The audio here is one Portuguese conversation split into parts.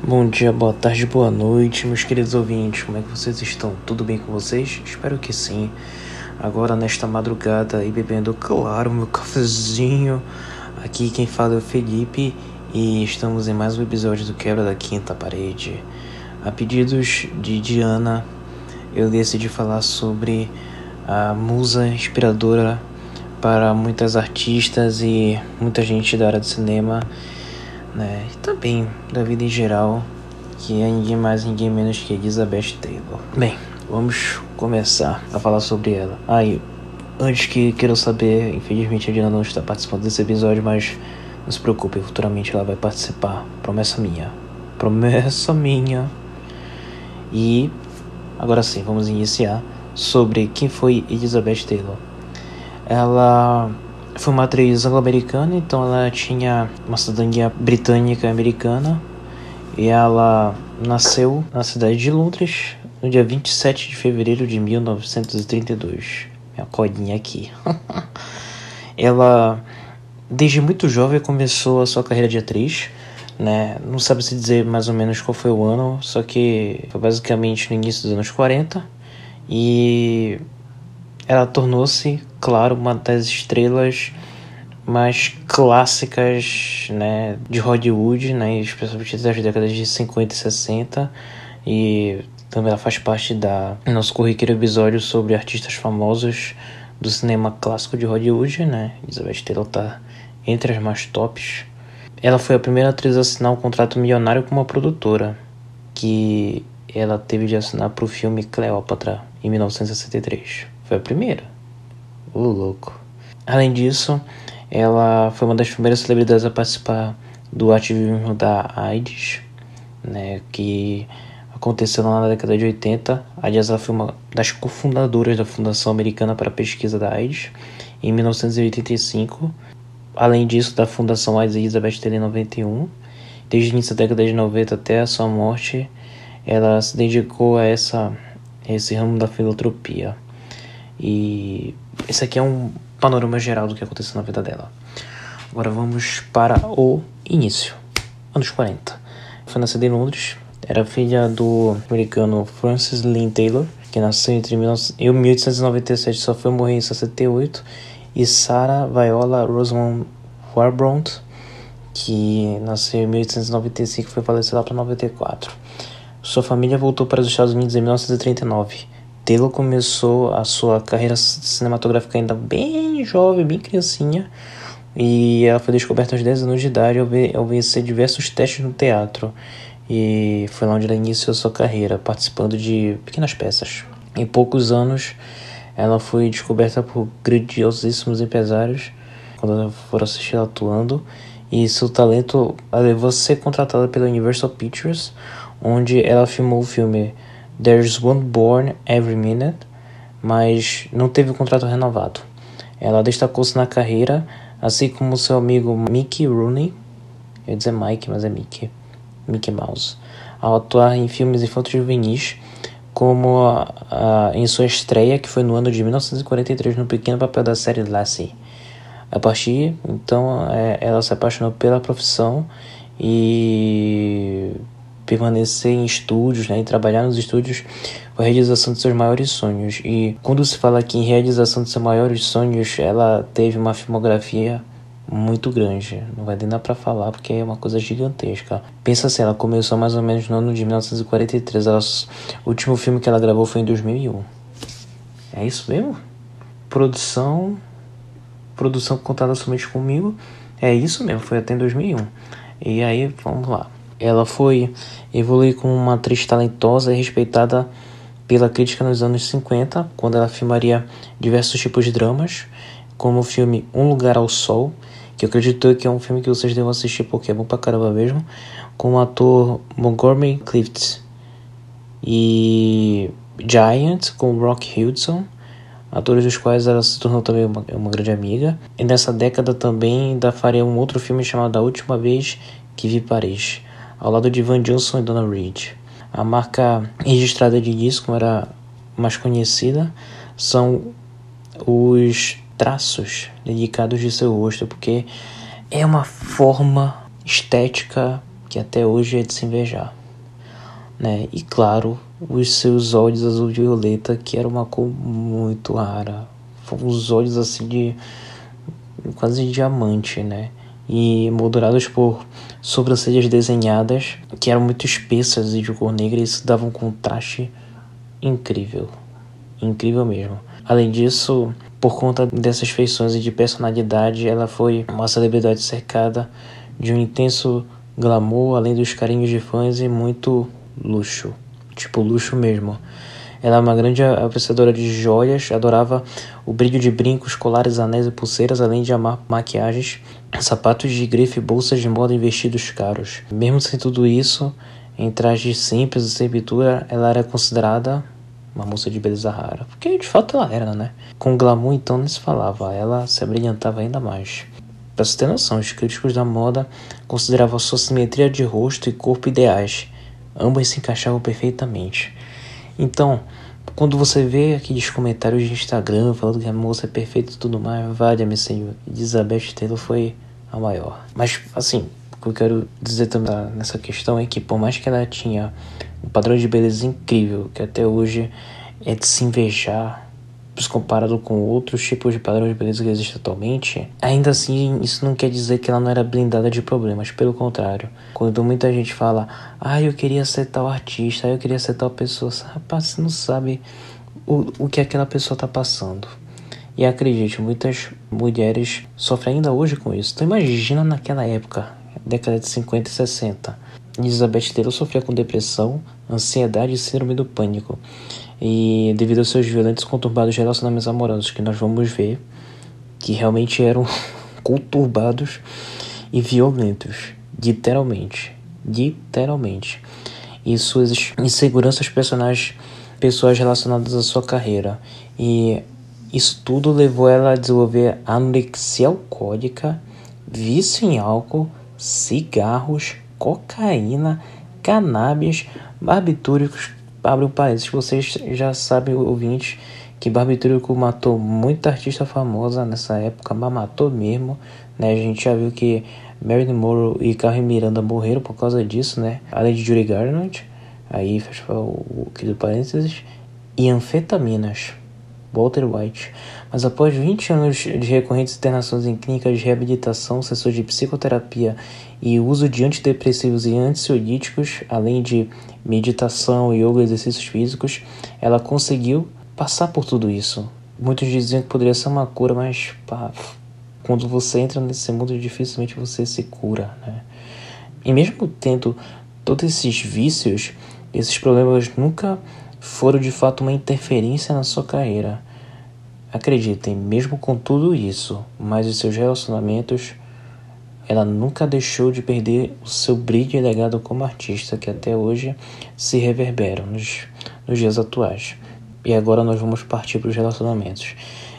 Bom dia, boa tarde, boa noite, meus queridos ouvintes. Como é que vocês estão? Tudo bem com vocês? Espero que sim. Agora, nesta madrugada, e bebendo, claro, meu cafezinho. Aqui quem fala é o Felipe e estamos em mais um episódio do Quebra da Quinta Parede. A pedidos de Diana, eu decidi falar sobre a musa inspiradora para muitas artistas e muita gente da área do cinema né? E também da vida em geral, que é ninguém mais, ninguém menos que Elizabeth Taylor. Bem, vamos começar a falar sobre ela. Aí, ah, antes que queiram saber, infelizmente a Diana não está participando desse episódio, mas não se preocupe, futuramente ela vai participar. Promessa minha. Promessa minha. E agora sim, vamos iniciar sobre quem foi Elizabeth Taylor. Ela foi uma atriz anglo-americana, então ela tinha uma cidadania britânica americana e ela nasceu na cidade de Londres no dia 27 de fevereiro de 1932. Minha codinha aqui. ela, desde muito jovem, começou a sua carreira de atriz. Né? Não sabe se dizer mais ou menos qual foi o ano, só que foi basicamente no início dos anos 40. E ela tornou-se, claro, uma das estrelas mais clássicas né, de Hollywood, né, especialmente das décadas de 50 e 60. E também ela faz parte da nosso corriqueiro episódio sobre artistas famosos do cinema clássico de Hollywood, né? Elizabeth Taylor tá entre as mais tops. Ela foi a primeira atriz a assinar um contrato milionário com uma produtora, que ela teve de assinar para o filme Cleópatra em 1963. Foi a primeira. O louco. Além disso, ela foi uma das primeiras celebridades a participar do ativismo da AIDS, né, que aconteceu na década de 80. Aliás, ela foi uma das cofundadoras da Fundação Americana para a Pesquisa da AIDS em 1985. Além disso, da Fundação AIDS Elizabeth Taylor em 91. Desde o início da década de 90 até a sua morte, ela se dedicou a essa, esse ramo da filantropia. E esse aqui é um panorama geral do que aconteceu na vida dela. Agora vamos para o início. Anos 40. Foi nascida em Londres. Era filha do americano Francis Lynn Taylor, que nasceu entre 1897 e só foi morrer em 68, e Sarah Viola Rosamond Warbrought, que nasceu em 1895 e foi falecida para 94. Sua família voltou para os Estados Unidos em 1939 Taylor começou a sua carreira cinematográfica ainda bem jovem, bem criancinha, e ela foi descoberta aos 10 anos de idade ao, vencer diversos testes no teatro. E foi lá onde ela iniciou sua carreira, participando de pequenas peças. Em poucos anos, ela foi descoberta por grandiosíssimos empresários quando ela for assistir ela atuando, e seu talento a levou a ser contratada pela Universal Pictures, onde ela filmou o filme There's One Born Every Minute, mas não teve o contrato renovado. Ela destacou-se na carreira, assim como seu amigo Mickey Rooney, eu ia dizer Mike, mas é Mickey, Mickey Mouse, ao atuar em filmes infantos juvenis, como a, a, em sua estreia, que foi no ano de 1943, no pequeno papel da série Lassie. A partir, então, é, ela se apaixonou pela profissão e permanecer em estúdios, né, e trabalhar nos estúdios a realização de seus maiores sonhos. E quando se fala aqui em realização de seus maiores sonhos, ela teve uma filmografia muito grande. Não vai nem dar pra falar porque é uma coisa gigantesca. Pensa assim, ela começou mais ou menos no ano de 1943. Ela, o último filme que ela gravou foi em 2001. É isso mesmo? Produção. Produção contada somente comigo. É isso mesmo, foi até em 2001. E aí, vamos lá. Ela foi evoluir como uma atriz talentosa e respeitada pela crítica nos anos 50, quando ela filmaria diversos tipos de dramas, como o filme Um Lugar ao Sol, que eu acredito que é um filme que vocês devem assistir porque é bom pra caramba mesmo, com o ator Montgomery Clift e Giant com Rock Hudson, atores dos quais ela se tornou também uma, uma grande amiga. E nessa década também ainda faria um outro filme chamado A Última Vez que Vi Paris, ao lado de Van Johnson e Donna Reed. A marca registrada de disco, era mais conhecida, são os traços dedicados de seu rosto, porque é uma forma estética que até hoje é de se invejar. Né? E claro, os seus olhos azul violeta, que era uma cor muito rara. Os olhos assim de quase diamante, né? E moldurados por sobrancelhas desenhadas, que eram muito espessas e de cor negra, e isso dava um contraste incrível. Incrível mesmo. Além disso, por conta dessas feições e de personalidade, ela foi uma celebridade cercada de um intenso glamour, além dos carinhos de fãs e muito luxo. Tipo, luxo mesmo. Ela é uma grande apreciadora de joias, adorava o brilho de brincos, colares, anéis e pulseiras, além de amar maquiagens, sapatos de grife, bolsas de moda e vestidos caros. Mesmo sem tudo isso, em trajes simples e sem pintura, ela era considerada uma moça de beleza rara. Porque de fato ela era, né? Com glamour então nem se falava, ela se abrilhantava ainda mais. Pra você ter noção, os críticos da moda consideravam sua simetria de rosto e corpo ideais. Ambas se encaixavam perfeitamente. Então, quando você vê aqueles comentários de Instagram falando que a moça é perfeita e tudo mais, vale-me senhor. Elizabeth Taylor foi a maior. Mas, assim, o que eu quero dizer também nessa questão é que, por mais que ela tinha um padrão de beleza incrível, que até hoje é de se invejar, comparado com outros tipos de padrão de beleza que existem atualmente, ainda assim isso não quer dizer que ela não era blindada de problemas, pelo contrário. Quando muita gente fala, ah, eu queria ser tal artista, eu queria ser tal pessoa, rapaz, você não sabe o, o que aquela pessoa está passando. E acredite, muitas mulheres sofrem ainda hoje com isso. Então imagina naquela época, década de 50 e 60. Elizabeth Taylor sofria com depressão, ansiedade e síndrome do pânico. E devido aos seus violentos conturbados relacionamentos amorosos, que nós vamos ver que realmente eram conturbados e violentos, literalmente, literalmente. E suas inseguranças personais, pessoas relacionadas à sua carreira. E isso tudo levou ela a desenvolver anorexia alcoólica, vício em álcool, cigarros, cocaína, cannabis, barbitúricos, um parênteses, vocês já sabem, ouvintes, que Barbitúrico matou muita artista famosa nessa época, mas matou mesmo, né? A gente já viu que Marilyn Monroe e Carmen Miranda morreram por causa disso, né? Além de Judy Garland, aí fecha o do parênteses, e anfetaminas. Walter White. Mas após 20 anos de recorrentes internações em clínicas de reabilitação, sessões de psicoterapia e uso de antidepressivos e ansiolíticos, além de meditação, yoga e exercícios físicos, ela conseguiu passar por tudo isso. Muitos diziam que poderia ser uma cura, mas pá, quando você entra nesse mundo, dificilmente você se cura. Né? E mesmo tendo todos esses vícios, esses problemas nunca foram de fato uma interferência na sua carreira. Acreditem, mesmo com tudo isso, mas os seus relacionamentos, ela nunca deixou de perder o seu brilho e legado como artista, que até hoje se reverberam nos, nos dias atuais. E agora nós vamos partir para os relacionamentos.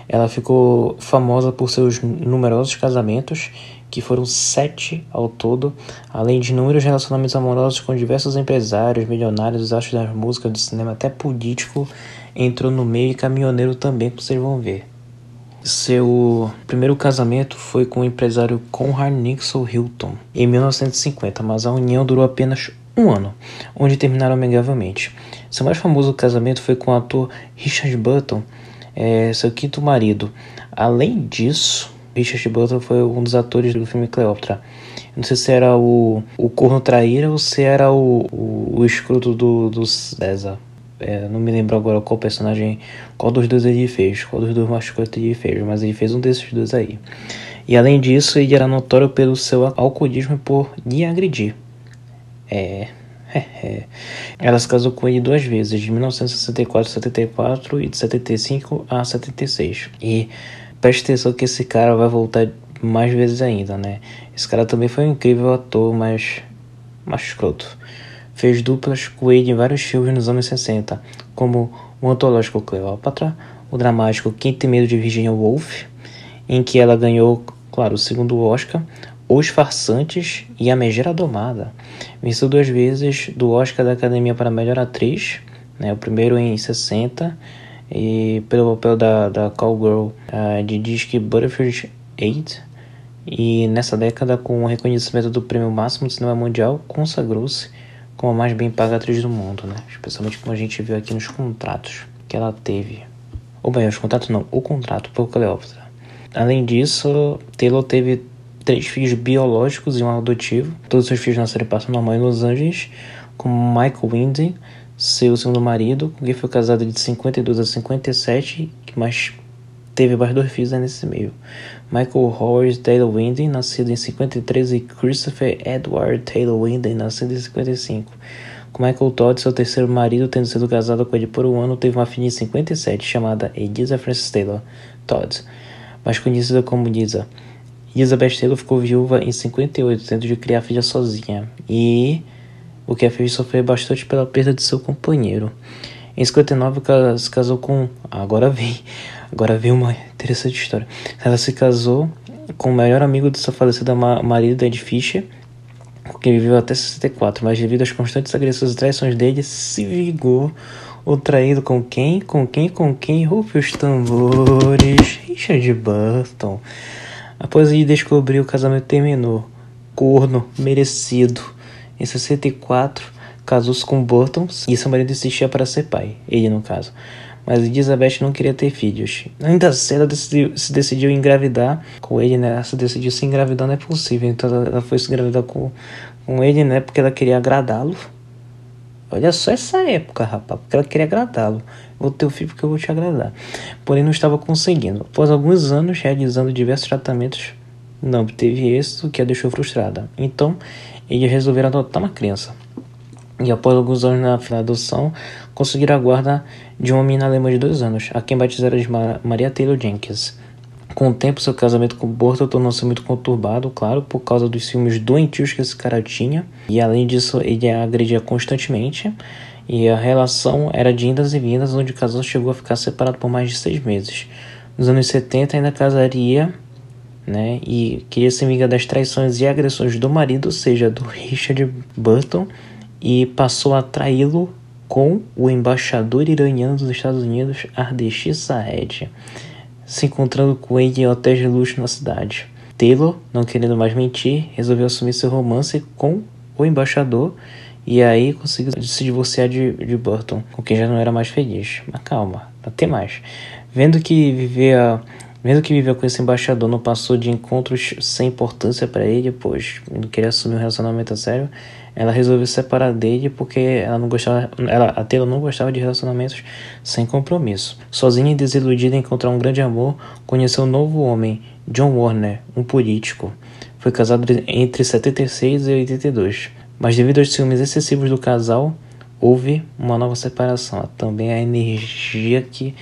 Ela ficou famosa por seus numerosos casamentos que foram sete ao todo, além de inúmeros relacionamentos amorosos com diversos empresários, milionários, astros da música, do cinema, até político entrou no meio e caminhoneiro também, que vocês vão ver. Seu primeiro casamento foi com o empresário Conrad Nixon Hilton em 1950, mas a união durou apenas um ano, onde terminaram amigavelmente. Seu mais famoso casamento foi com o ator Richard Burton, é, seu quinto marido. Além disso, Richard Burton foi um dos atores do filme Cleópatra. Não sei se era o, o corno traíra ou se era o, o, o escroto do, do César. É, não me lembro agora qual personagem, qual dos dois ele fez, qual dos dois mascotes ele fez, mas ele fez um desses dois aí. E além disso, ele era notório pelo seu alcoolismo e por lhe agredir. É, é, é. Ela se casou com ele duas vezes, de 1964 a 74 e de 75 a 76. E preste atenção que esse cara vai voltar mais vezes ainda, né? Esse cara também foi um incrível ator, mas. mas escroto. Fez duplas com ele em vários filmes nos anos 60, como o antológico Cleópatra, o dramático Tem Medo de Virginia Woolf, em que ela ganhou, claro, o segundo Oscar, Os Farsantes e A Megera Domada. Venceu duas vezes do Oscar da Academia para Melhor Atriz, né? o primeiro em 60 e pelo papel da, da cowgirl uh, de Disque Butterfield 8 e nessa década, com o reconhecimento do prêmio máximo de cinema mundial, consagrou-se como a mais bem paga atriz do mundo, né? Especialmente como a gente viu aqui nos contratos que ela teve. Ou bem, os contratos não, o contrato por Cleópatra. Além disso, Taylor teve três filhos biológicos e um adotivo. Todos os seus filhos nasceram e passam normal em Los Angeles, como Michael Winden, seu segundo marido, quem foi casado de 52 a 57, que mais teve mais dois filhos nesse meio. Michael Howard Taylor Winden, nascido em 53, e Christopher Edward Taylor Winden, nascido em 55. Com Michael Todd, seu terceiro marido, tendo sido casado com ele por um ano, teve uma filha em 57, chamada Eliza Frances Taylor Todd, mais conhecida como Lisa. Elizabeth Taylor ficou viúva em 58, tendo de criar a filha sozinha, e o que a fez sofrer bastante pela perda de seu companheiro. Em 59, ela se casou com. Agora vem. Agora vem uma interessante história. Ela se casou com o melhor amigo de sua falecida marido, Ed Fisher, com quem viveu até 64, mas devido às constantes agressões e traições dele, se vingou o traído com quem? Com quem? Com quem? Rufe os tambores. Richard Burton. Após ele descobrir o casamento terminou. Corno, merecido. Em 64, casou-se com Burton e seu marido insistia para ser pai. Ele, no caso mas Elizabeth não queria ter filhos. Ainda cedo ela decidiu, se decidiu engravidar com ele, né? Ela se decidiu se engravidar não é possível, então ela foi se engravidar com, com ele, né? Porque ela queria agradá-lo. Olha só essa época, rapaz, porque ela queria agradá-lo. Vou ter o filho porque eu vou te agradar. Porém, não estava conseguindo. Após alguns anos realizando diversos tratamentos, não obteve êxito, que a deixou frustrada. Então, eles resolveram adotar uma criança. E após alguns anos na adoção, conseguiram a guarda de uma menina alemã de dois anos, a quem batizaram de Maria Taylor Jenkins. Com o tempo, seu casamento com Borto tornou-se muito conturbado, claro, por causa dos ciúmes doentios que esse cara tinha. E além disso, ele a agredia constantemente. E a relação era de indas e vindas, onde o casal chegou a ficar separado por mais de seis meses. Nos anos 70 ainda casaria, né? E queria se vingar das traições e agressões do marido, ou seja, do Richard Burton, e passou a traí-lo com o embaixador iraniano dos Estados Unidos, Ardeshir Saed, se encontrando com ele em hotéis de luxo na cidade. Taylor, não querendo mais mentir, resolveu assumir seu romance com o embaixador e aí conseguiu se divorciar de, de Burton, com quem já não era mais feliz. Mas calma, até mais. Vendo que vivia Vendo que vivia com esse embaixador não passou de encontros sem importância para ele, pois não queria assumir um relacionamento a sério, ela resolveu se separar dele porque ela não gostava, ela, a Taylor não gostava de relacionamentos sem compromisso. Sozinha e desiludida em encontrar um grande amor, conheceu um novo homem, John Warner, um político. Foi casado entre 76 e 82, mas devido aos ciúmes excessivos do casal, houve uma nova separação. Também a energia que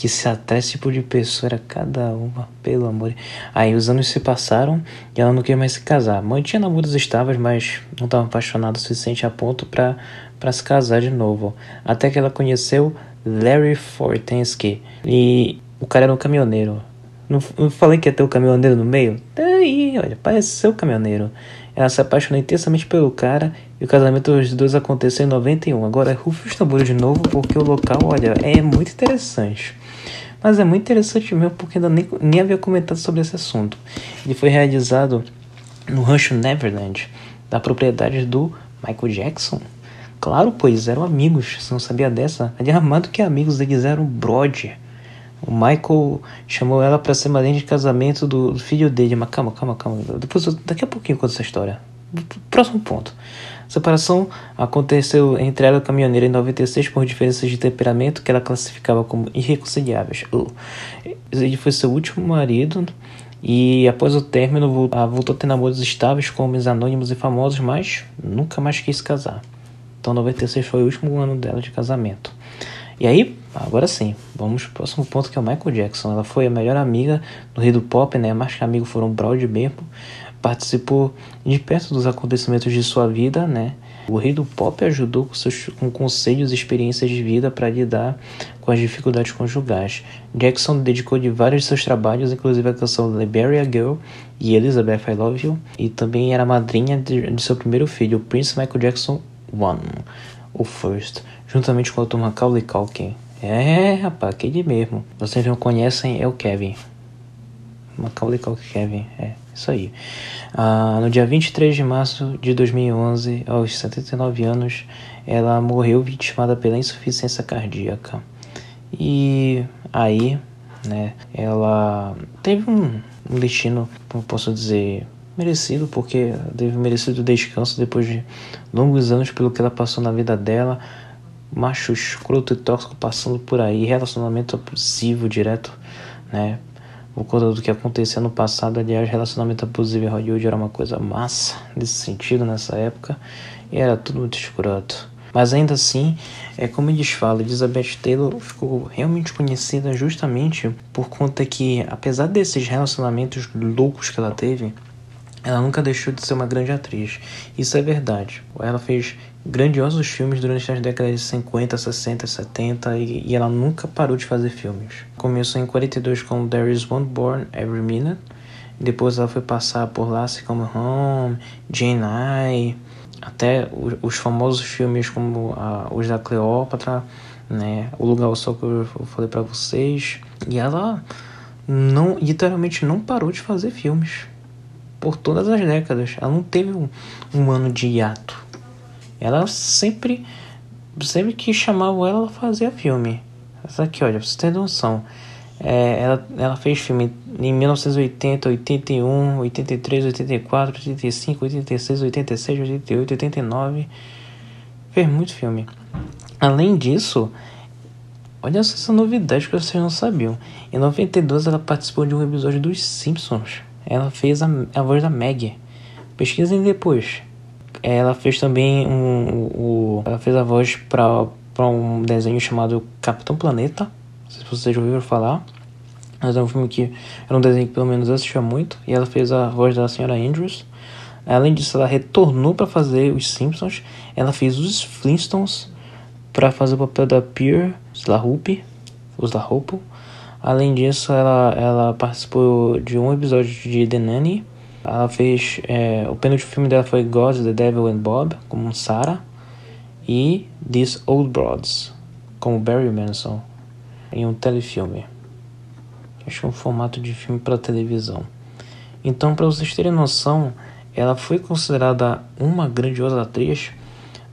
que se atrai esse tipo de pessoa era cada uma, pelo amor. Aí os anos se passaram e ela não queria mais se casar. Mantinha namoros estáveis, mas não estava apaixonada o suficiente a ponto para para se casar de novo. Até que ela conheceu Larry Fortensky e o cara era um caminhoneiro. Não, não falei que ia ter o um caminhoneiro no meio? Daí, olha, parece ser o caminhoneiro. Ela se apaixonou intensamente pelo cara e o casamento dos dois aconteceu em 91. Agora, rufe os tambores de novo porque o local, olha, é muito interessante. Mas é muito interessante mesmo porque ainda nem, nem havia comentado sobre esse assunto. Ele foi realizado no rancho Neverland, da propriedade do Michael Jackson. Claro, pois eram amigos, você não sabia dessa? Ali amado que amigos, eles eram brother. O Michael chamou ela para ser madrinha de casamento do, do, filho dele. Mas calma, calma, calma. Depois, daqui a pouquinho eu conto essa história. Próximo ponto. A separação aconteceu entre ela e a caminhoneira em 96 por diferenças de temperamento que ela classificava como irreconciliáveis. Ele foi seu último marido e após o término voltou a ter namoros estáveis com homens anônimos e famosos, mas nunca mais quis casar. Então 96 foi o último ano dela de casamento. E aí, agora sim, vamos pro próximo ponto que é o Michael Jackson. Ela foi a melhor amiga do rei do pop, né? Mais que amigo foram Brody mesmo participou de perto dos acontecimentos de sua vida, né? O rei do pop ajudou com, seus, com conselhos e experiências de vida para lidar com as dificuldades conjugais. Jackson dedicou de vários de seus trabalhos, inclusive a canção Liberia Girl e Elizabeth I Love You, e também era madrinha de, de seu primeiro filho, o Prince Michael Jackson I, o First, juntamente com a turma Macaulay Culkin. É, rapaz, aquele mesmo. Vocês não conhecem, é o Kevin. Macaulay Culkin Kevin, é. Isso aí. Ah, no dia 23 de março de 2011, aos 79 anos, ela morreu vitimada pela insuficiência cardíaca. E aí, né, ela teve um, um destino, como posso dizer, merecido, porque teve merecido descanso depois de longos anos pelo que ela passou na vida dela. Macho escroto e tóxico passando por aí, relacionamento abusivo direto, né? Por conta do que aconteceu no passado, aliás, relacionamento abusivo em Hollywood era uma coisa massa nesse sentido nessa época e era tudo muito escroto. Mas ainda assim, é como eles falam, Elizabeth Taylor ficou realmente conhecida justamente por conta que, apesar desses relacionamentos loucos que ela teve, ela nunca deixou de ser uma grande atriz. Isso é verdade. Ela fez grandiosos filmes durante as décadas de 50, 60, 70 e, e ela nunca parou de fazer filmes. Começou em 42 com There Is One Born Every Minute. Depois ela foi passar por Lassie Come Home, Jane Eyre, até os famosos filmes como a, os da Cleópatra, né, O Lugar ao Sol que eu falei para vocês. E ela não, literalmente não parou de fazer filmes por todas as décadas. Ela não teve um, um ano de hiato. Ela sempre, sempre que chamavam ela, ela fazia filme. Essa aqui, olha, pra você ter noção. É, ela, ela fez filme em 1980, 81, 83, 84, 85, 86, 86, 88, 89. Fez muito filme. Além disso, olha só essa novidade que vocês não sabiam. Em 92 ela participou de um episódio dos Simpsons. Ela fez a, a voz da Meg. Pesquisem depois. Ela fez também um, um, ela fez a voz para um desenho chamado Capitão Planeta. Não sei se vocês já ouviram falar. Mas é um filme que era um desenho que pelo menos eu assistia muito. E ela fez a voz da senhora Andrews. Além disso, ela retornou para fazer os Simpsons. Ela fez os Flintstones para fazer o papel da Pierre Slahoop, os Slahoop. Além disso, ela, ela participou de um episódio de The Nanny. Ela fez. É, o penúltimo filme dela foi God, The Devil and Bob, como Sarah. E These Old Broads, como Barry Manson, em um telefilme. Acho que um formato de filme para televisão. Então, para vocês terem noção, ela foi considerada uma grandiosa atriz,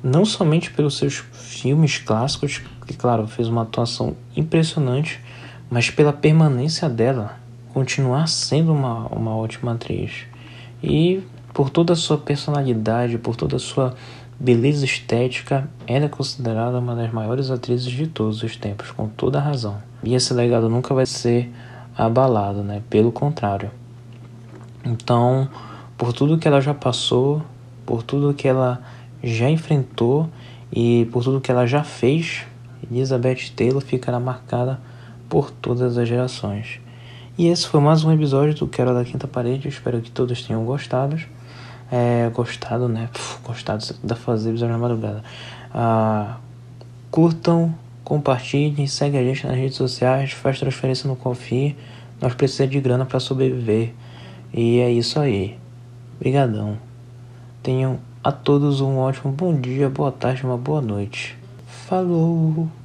não somente pelos seus filmes clássicos, que, claro, fez uma atuação impressionante mas pela permanência dela, continuar sendo uma, uma ótima atriz. E por toda a sua personalidade, por toda a sua beleza estética, ela é considerada uma das maiores atrizes de todos os tempos, com toda razão. E esse legado nunca vai ser abalado, né? Pelo contrário. Então, por tudo que ela já passou, por tudo que ela já enfrentou e por tudo que ela já fez, Elizabeth Taylor ficará marcada por todas as gerações. E esse foi mais um episódio do Quero da Quinta Parede. Espero que todos tenham gostado. É, gostado, né? Puf, gostado da fazer episódio na madrugada. Ah, curtam, compartilhem, segue a gente nas redes sociais, faz transferência no Confie. Nós precisamos de grana para sobreviver. E é isso aí. Obrigadão. Tenham a todos um ótimo bom dia, boa tarde, uma boa noite. Falou!